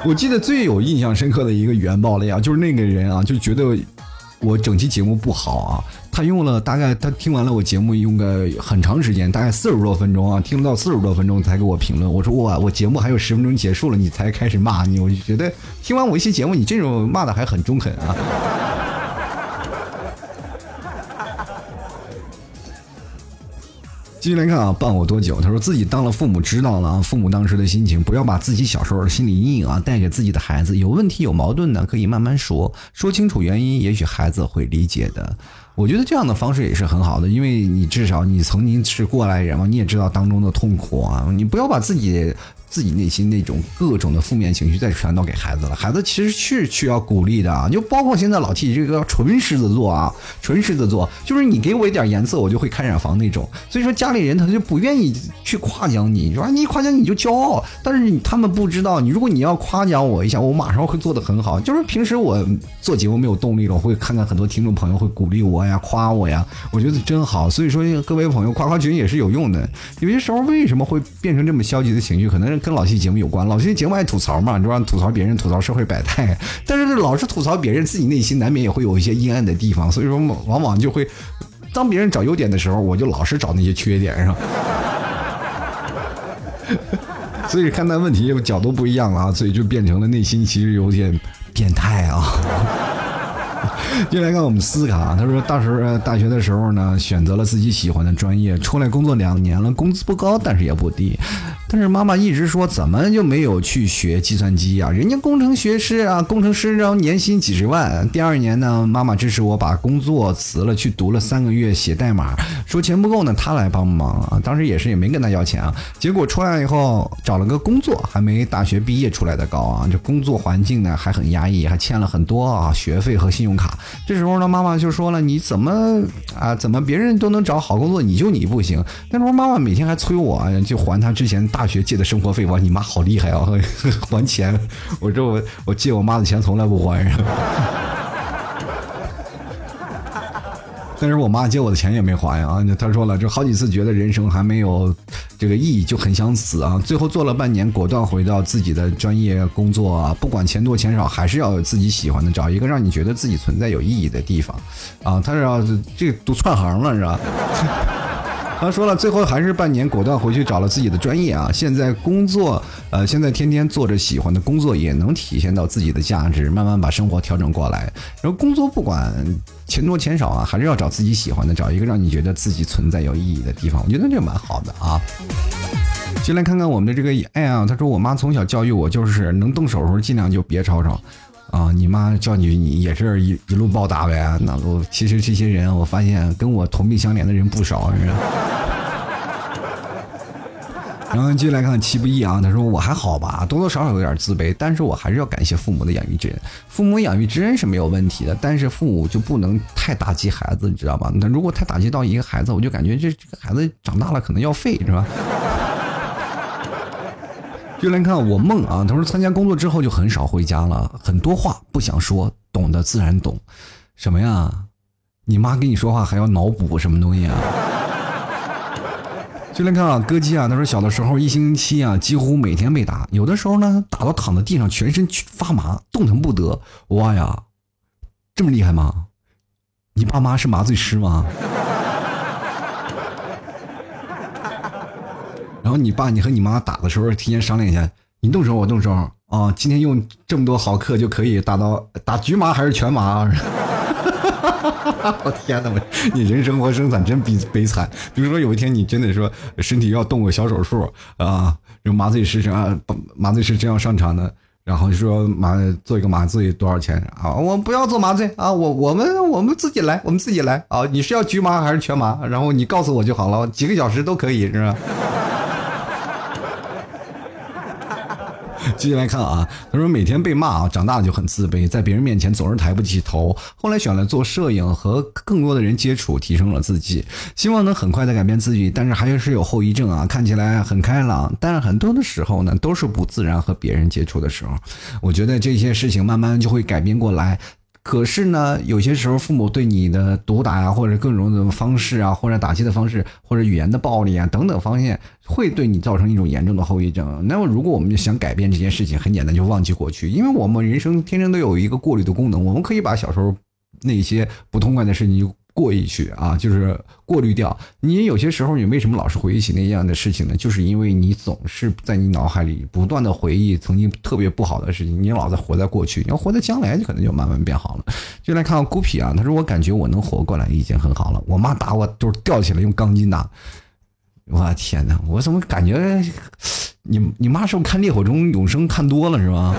我记得最有印象深刻的一个原爆了呀，就是那个人啊，就觉得我整期节目不好啊。他用了大概，他听完了我节目用个很长时间，大概四十多分钟啊，听到四十多分钟才给我评论。我说哇，我节目还有十分钟结束了，你才开始骂你，我就觉得听完我一期节目，你这种骂的还很中肯啊。继续来看啊，伴我多久？他说自己当了父母，知道了啊，父母当时的心情，不要把自己小时候的心理阴影啊带给自己的孩子。有问题有矛盾呢，可以慢慢说，说清楚原因，也许孩子会理解的。我觉得这样的方式也是很好的，因为你至少你曾经是过来人嘛，你也知道当中的痛苦啊，你不要把自己。自己内心那种各种的负面情绪再传导给孩子了，孩子其实是需要鼓励的啊，就包括现在老 T 这个纯狮子座啊，纯狮子座，就是你给我一点颜色，我就会开染房那种。所以说家里人他就不愿意去夸奖你，说你一夸奖你就骄傲，但是他们不知道，你如果你要夸奖我一下，我马上会做的很好。就是平时我做节目没有动力了，我会看看很多听众朋友会鼓励我呀，夸我呀，我觉得真好。所以说各位朋友夸夸群也是有用的。有些时候为什么会变成这么消极的情绪，可能跟老 T 节目有关，老 T 节目爱吐槽嘛，你说吐槽别人，吐槽社会百态，但是老是吐槽别人，自己内心难免也会有一些阴暗的地方，所以说往往就会，当别人找优点的时候，我就老是找那些缺点是吧，所以看待问题角度不一样了啊，所以就变成了内心其实有点变态啊。接下来看我们思卡，他说大时大学的时候呢，选择了自己喜欢的专业，出来工作两年了，工资不高，但是也不低。但是妈妈一直说，怎么就没有去学计算机啊？人家工程学士啊，工程师然后年薪几十万。第二年呢，妈妈支持我把工作辞了，去读了三个月写代码，说钱不够呢，他来帮忙啊。当时也是也没跟他要钱啊。结果出来以后找了个工作，还没大学毕业出来的高啊。这工作环境呢还很压抑，还欠了很多啊学费和信用卡。这时候呢，妈妈就说了：“你怎么啊？怎么别人都能找好工作，你就你不行？”那时候妈妈每天还催我就还他之前。大大学借的生活费，哇你妈好厉害啊！还钱，我说我我借我妈的钱从来不还。但是我妈借我的钱也没还呀啊！她说了，这好几次觉得人生还没有这个意义，就很想死啊！最后做了半年，果断回到自己的专业工作啊！不管钱多钱少，还是要有自己喜欢的，找一个让你觉得自己存在有意义的地方啊！他是要这都串行了是吧？他说了，最后还是半年，果断回去找了自己的专业啊！现在工作，呃，现在天天做着喜欢的工作，也能体现到自己的价值，慢慢把生活调整过来。然后工作不管钱多钱少啊，还是要找自己喜欢的，找一个让你觉得自己存在有意义的地方。我觉得这蛮好的啊。进来看看我们的这个哎呀，他说我妈从小教育我，就是能动手的时候尽量就别吵吵。啊，你妈叫你，你也是一一路暴打呗。那我其实这些人，我发现跟我同病相怜的人不少，是吧？然后继续来看七不义啊，他说我还好吧，多多少少有点自卑，但是我还是要感谢父母的养育之恩。父母养育之恩是没有问题的，但是父母就不能太打击孩子，你知道吧？那如果太打击到一个孩子，我就感觉这这个孩子长大了可能要废，是吧？就来看我梦啊，他说参加工作之后就很少回家了，很多话不想说，懂得自然懂。什么呀？你妈跟你说话还要脑补什么东西啊？就来看啊，歌姬啊，他说小的时候一星期啊，几乎每天被打，有的时候呢打到躺在地上，全身发麻，动弹不得。哇呀，这么厉害吗？你爸妈是麻醉师吗？然后你爸你和你妈打的时候提前商量一下，你动手我动手啊！今天用这么多毫克就可以打到打局麻还是全麻？我天哪！我你人生活生产真悲悲惨。比如说有一天你真的说身体要动个小手术啊，有麻醉师啊，麻醉师真要上场的，然后说麻做一个麻醉多少钱啊？我不要做麻醉啊，我我们我们自己来，我们自己来啊！你是要局麻还是全麻？然后你告诉我就好了，几个小时都可以是吧？继续来看啊，他说每天被骂啊，长大了就很自卑，在别人面前总是抬不起头。后来选了做摄影，和更多的人接触，提升了自己，希望能很快的改变自己。但是还是有后遗症啊，看起来很开朗，但是很多的时候呢，都是不自然和别人接触的时候。我觉得这些事情慢慢就会改变过来。可是呢，有些时候父母对你的毒打呀，或者各种的方式啊，或者打击的方式，或者语言的暴力啊等等方面，会对你造成一种严重的后遗症。那么，如果我们想改变这件事情，很简单，就忘记过去，因为我们人生天生都有一个过滤的功能，我们可以把小时候那些不痛快的事情就。过一去啊，就是过滤掉。你有些时候，你为什么老是回忆起那样的事情呢？就是因为你总是在你脑海里不断的回忆曾经特别不好的事情，你老在活在过去。你要活在将来，就可能就慢慢变好了。就来看看孤僻啊，他说：“我感觉我能活过来已经很好了。我妈打我都是吊起来用钢筋打。我天哪，我怎么感觉你你妈是不是看《烈火中永生》看多了是吧？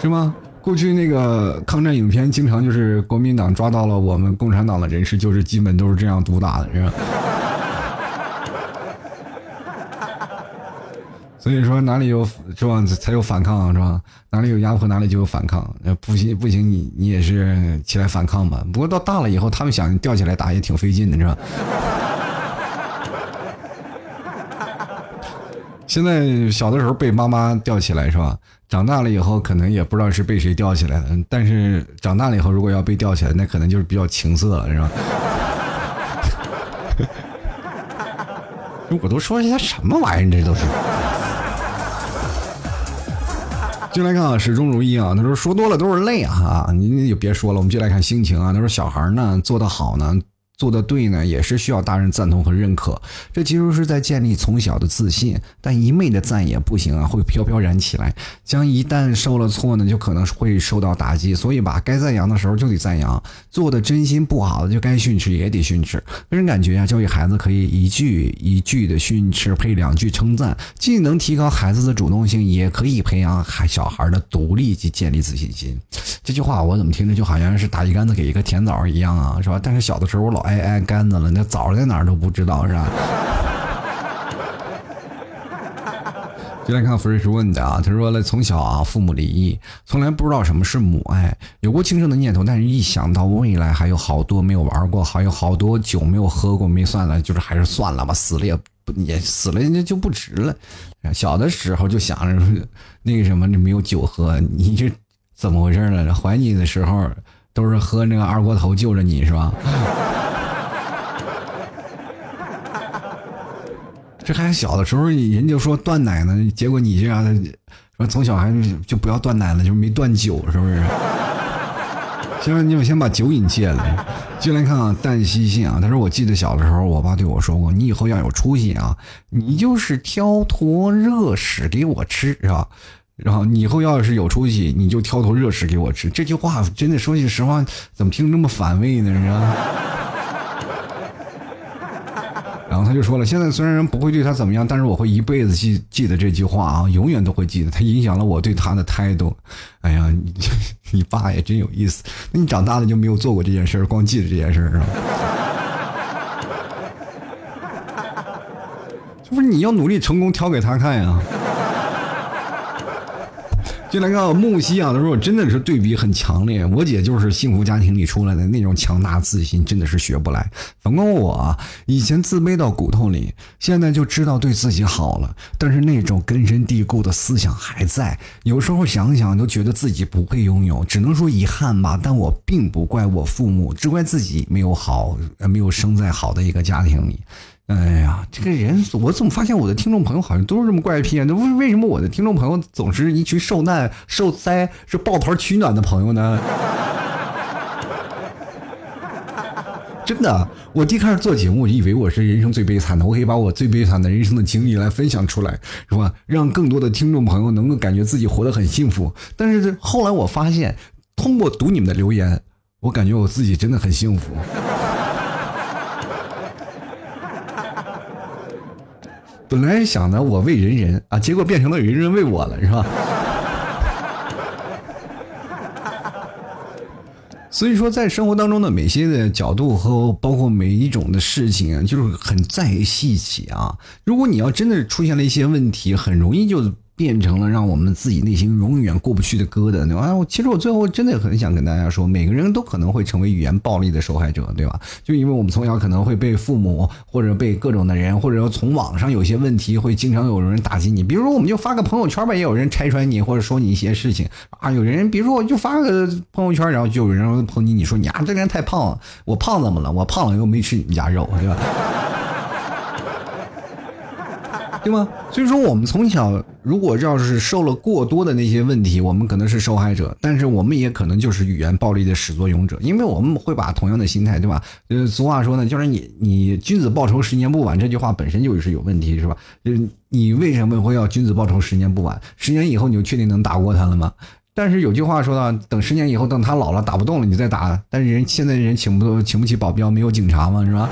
是吗？” 过去那个抗战影片，经常就是国民党抓到了我们共产党的人士，就是基本都是这样毒打的，是吧？所以说哪里有是吧，才有反抗是吧？哪里有压迫，哪里就有反抗。不行不行，你你也是起来反抗吧。不过到大了以后，他们想吊起来打也挺费劲的，是吧？现在小的时候被妈妈吊起来是吧？长大了以后可能也不知道是被谁吊起来的，但是长大了以后如果要被吊起来，那可能就是比较情色了，是吧？我都说些什么玩意儿，这都是。进来看啊，始终如一啊。他说说多了都是泪啊，你就别说了，我们就来看心情啊。他说小孩呢做得好呢。做的对呢，也是需要大人赞同和认可。这其实是在建立从小的自信，但一昧的赞也不行啊，会飘飘然起来。将一旦受了挫呢，就可能会受到打击。所以吧，该赞扬的时候就得赞扬，做的真心不好的就该训斥也得训斥。个人感觉啊，教育孩子可以一句一句的训斥配两句称赞，既能提高孩子的主动性，也可以培养孩小孩的独立及建立自信心。这句话我怎么听着就好像是打一竿子给一个甜枣一样啊，是吧？但是小的时候我老。挨挨杆子了，那枣在哪儿都不知道是吧？就来看福瑞是问的啊，他说了，从小啊父母离异，从来不知道什么是母爱，有过轻生的念头，但是一想到未来还有好多没有玩过，还有好多酒没有喝过，没算了，就是还是算了吧，死了也不也死了，那就不值了。小的时候就想着那个什么，你没有酒喝，你这怎么回事呢？怀你的时候都是喝那个二锅头救着你是吧？这还小的时候，人就说断奶呢，结果你这样的，说从小孩就不要断奶了，就没断酒，是不是？行，你们先把酒瘾戒了。进来看啊，淡西信啊，他说：“我记得小的时候，我爸对我说过，你以后要有出息啊，你就是挑坨热屎给我吃，是吧？然后你以后要是有出息，你就挑坨热屎给我吃。”这句话真的说句实话，怎么听这么反胃呢？是吧？然后他就说了，现在虽然人不会对他怎么样，但是我会一辈子记记得这句话啊，永远都会记得。他影响了我对他的态度。哎呀，你 你爸也真有意思。那你长大了就没有做过这件事光记得这件事是吧？就不是你要努力成功，挑给他看呀。就来看木西啊，他说我真的是对比很强烈。我姐就是幸福家庭里出来的那种强大自信，真的是学不来。反观我，以前自卑到骨头里，现在就知道对自己好了，但是那种根深蒂固的思想还在。有时候想想都觉得自己不配拥有，只能说遗憾吧。但我并不怪我父母，只怪自己没有好，没有生在好的一个家庭里。哎呀，这个人，我怎么发现我的听众朋友好像都是这么怪癖啊？那为为什么我的听众朋友总是一群受难、受灾、是抱团取暖的朋友呢？真的，我第一开始做节目，我以为我是人生最悲惨的，我可以把我最悲惨的人生的经历来分享出来，是吧？让更多的听众朋友能够感觉自己活得很幸福。但是后来我发现，通过读你们的留言，我感觉我自己真的很幸福。本来想的我为人人啊，结果变成了人人为我了，是吧？所以说，在生活当中的每些的角度和包括每一种的事情啊，就是很在意细节啊。如果你要真的出现了一些问题，很容易就变成了让我们自己内心永远过不去的疙瘩，对吧？其实我最后真的很想跟大家说，每个人都可能会成为语言暴力的受害者，对吧？就因为我们从小可能会被父母或者被各种的人，或者说从网上有些问题会经常有人打击你，比如说我们就发个朋友圈吧，也有人拆穿你或者说你一些事情啊。有人比如说我就发个朋友圈，然后就有人抨击你说你啊这个人太胖了，我胖怎么了？我胖了又没吃你们家肉，对吧？对吗？所以说，我们从小如果要是受了过多的那些问题，我们可能是受害者，但是我们也可能就是语言暴力的始作俑者，因为我们会把同样的心态，对吧？呃，俗话说呢，就是你你君子报仇十年不晚，这句话本身就是有问题，是吧？就是你为什么会要君子报仇十年不晚？十年以后你就确定能打过他了吗？但是有句话说到，等十年以后，等他老了打不动了，你再打。但是人现在人请不请不起保镖，没有警察嘛，是吧？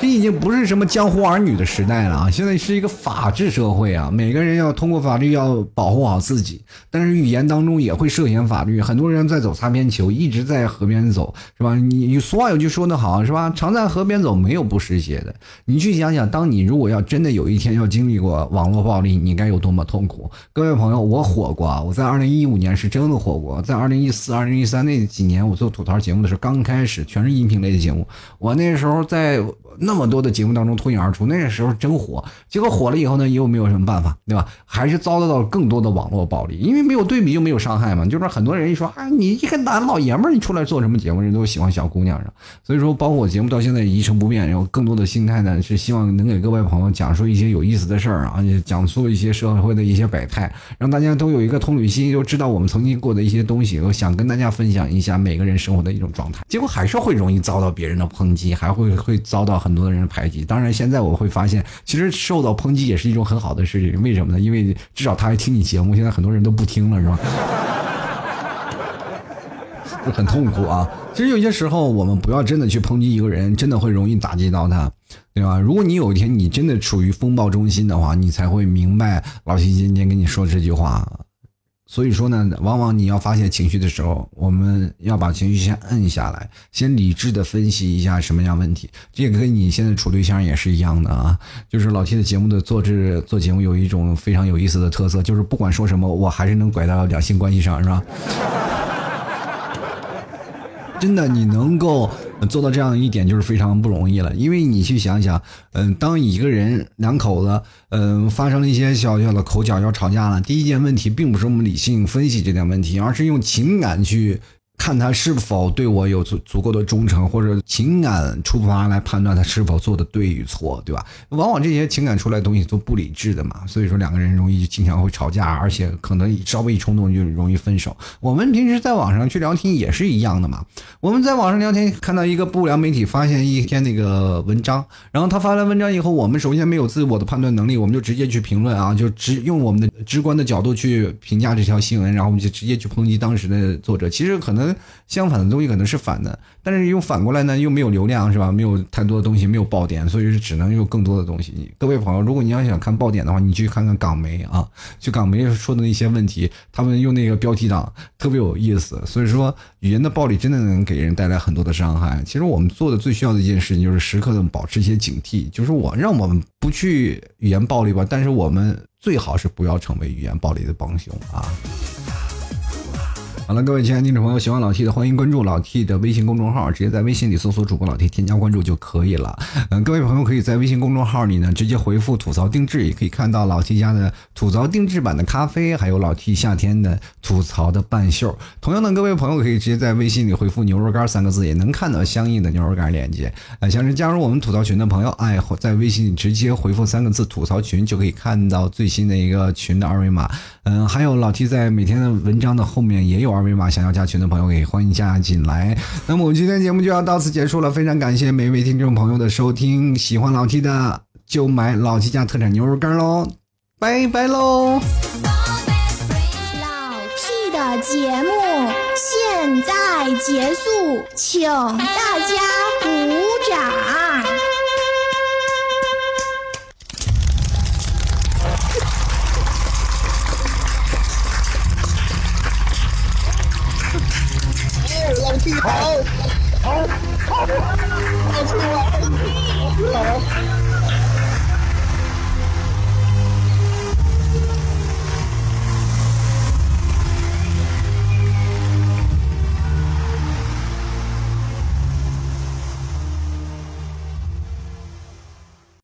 这已经不是什么江湖儿女的时代了啊！现在是一个法治社会啊，每个人要通过法律要保护好自己。但是语言当中也会涉嫌法律，很多人在走擦边球，一直在河边走，是吧？你俗话有句说得好，是吧？常在河边走，没有不湿鞋的。你去想想，当你如果要真的有一天要经历过网络暴力，你该有多么痛苦？各位朋友，我火过，我在二零一五年是真的火过，在二零一四、二零一三那几年，我做吐槽节目的时候，刚开始全是音频类的节目，我那时候在。那么多的节目当中脱颖而出，那个时候真火。结果火了以后呢，又没有什么办法，对吧？还是遭到了更多的网络暴力，因为没有对比就没有伤害嘛。就是很多人一说啊，你一个男老爷们儿，你出来做什么节目？人都喜欢小姑娘上。所以说，包括我节目到现在一成不变，然后更多的心态呢，是希望能给各位朋友讲述一些有意思的事儿啊，讲述一些社会的一些百态，让大家都有一个同理心，就知道我们曾经过的一些东西，我想跟大家分享一下每个人生活的一种状态。结果还是会容易遭到别人的抨击，还会会遭到很多的人排挤。当然，现在我会发现，其实受到抨击也是一种很好的事情。为什么呢？因为至少他还听你节目。现在很多人都不听了，是吧？就很痛苦啊。其实有些时候，我们不要真的去抨击一个人，真的会容易打击到他，对吧？如果你有一天你真的处于风暴中心的话，你才会明白老七今天跟你说这句话。所以说呢，往往你要发现情绪的时候，我们要把情绪先摁下来，先理智的分析一下什么样问题。这个跟你现在处对象也是一样的啊。就是老 T 的节目的做制做节目有一种非常有意思的特色，就是不管说什么，我还是能拐到两性关系上，是吧？真的，你能够做到这样一点就是非常不容易了。因为你去想想，嗯，当一个人两口子，嗯，发生了一些小小的口角要吵架了，第一件问题并不是我们理性分析这点问题，而是用情感去。看他是否对我有足足够的忠诚，或者情感出发来判断他是否做的对与错，对吧？往往这些情感出来的东西都不理智的嘛，所以说两个人容易经常会吵架，而且可能稍微一冲动就容易分手。我们平时在网上去聊天也是一样的嘛。我们在网上聊天，看到一个不良媒体发现一篇那个文章，然后他发了文章以后，我们首先没有自我的判断能力，我们就直接去评论啊，就直用我们的直观的角度去评价这条新闻，然后我们就直接去抨击当时的作者。其实可能。相反的东西可能是反的，但是又反过来呢，又没有流量是吧？没有太多的东西，没有爆点，所以是只能有更多的东西。各位朋友，如果你要想看爆点的话，你去看看港媒啊，去港媒说的那些问题，他们用那个标题党特别有意思。所以说，语言的暴力真的能给人带来很多的伤害。其实我们做的最需要的一件事情就是时刻的保持一些警惕，就是我让我们不去语言暴力吧，但是我们最好是不要成为语言暴力的帮凶啊。好了，各位亲爱的听众朋友，喜欢老 T 的欢迎关注老 T 的微信公众号，直接在微信里搜索主播老 T，添加关注就可以了。嗯，各位朋友可以在微信公众号里呢直接回复吐槽定制，也可以看到老 T 家的吐槽定制版的咖啡，还有老 T 夏天的吐槽的半袖。同样的，各位朋友可以直接在微信里回复牛肉干三个字，也能看到相应的牛肉干链接。呃，想是加入我们吐槽群的朋友，哎，在微信里直接回复三个字吐槽群，就可以看到最新的一个群的二维码。嗯，还有老 T 在每天的文章的后面也有二维码，想要加群的朋友可以欢迎加进来。那么我们今天节目就要到此结束了，非常感谢每一位听众朋友的收听，喜欢老 T 的就买老 T 家特产牛肉干喽，拜拜喽！老 T 的节目现在结束，请大家鼓掌。好，好，好，好，好，好，好。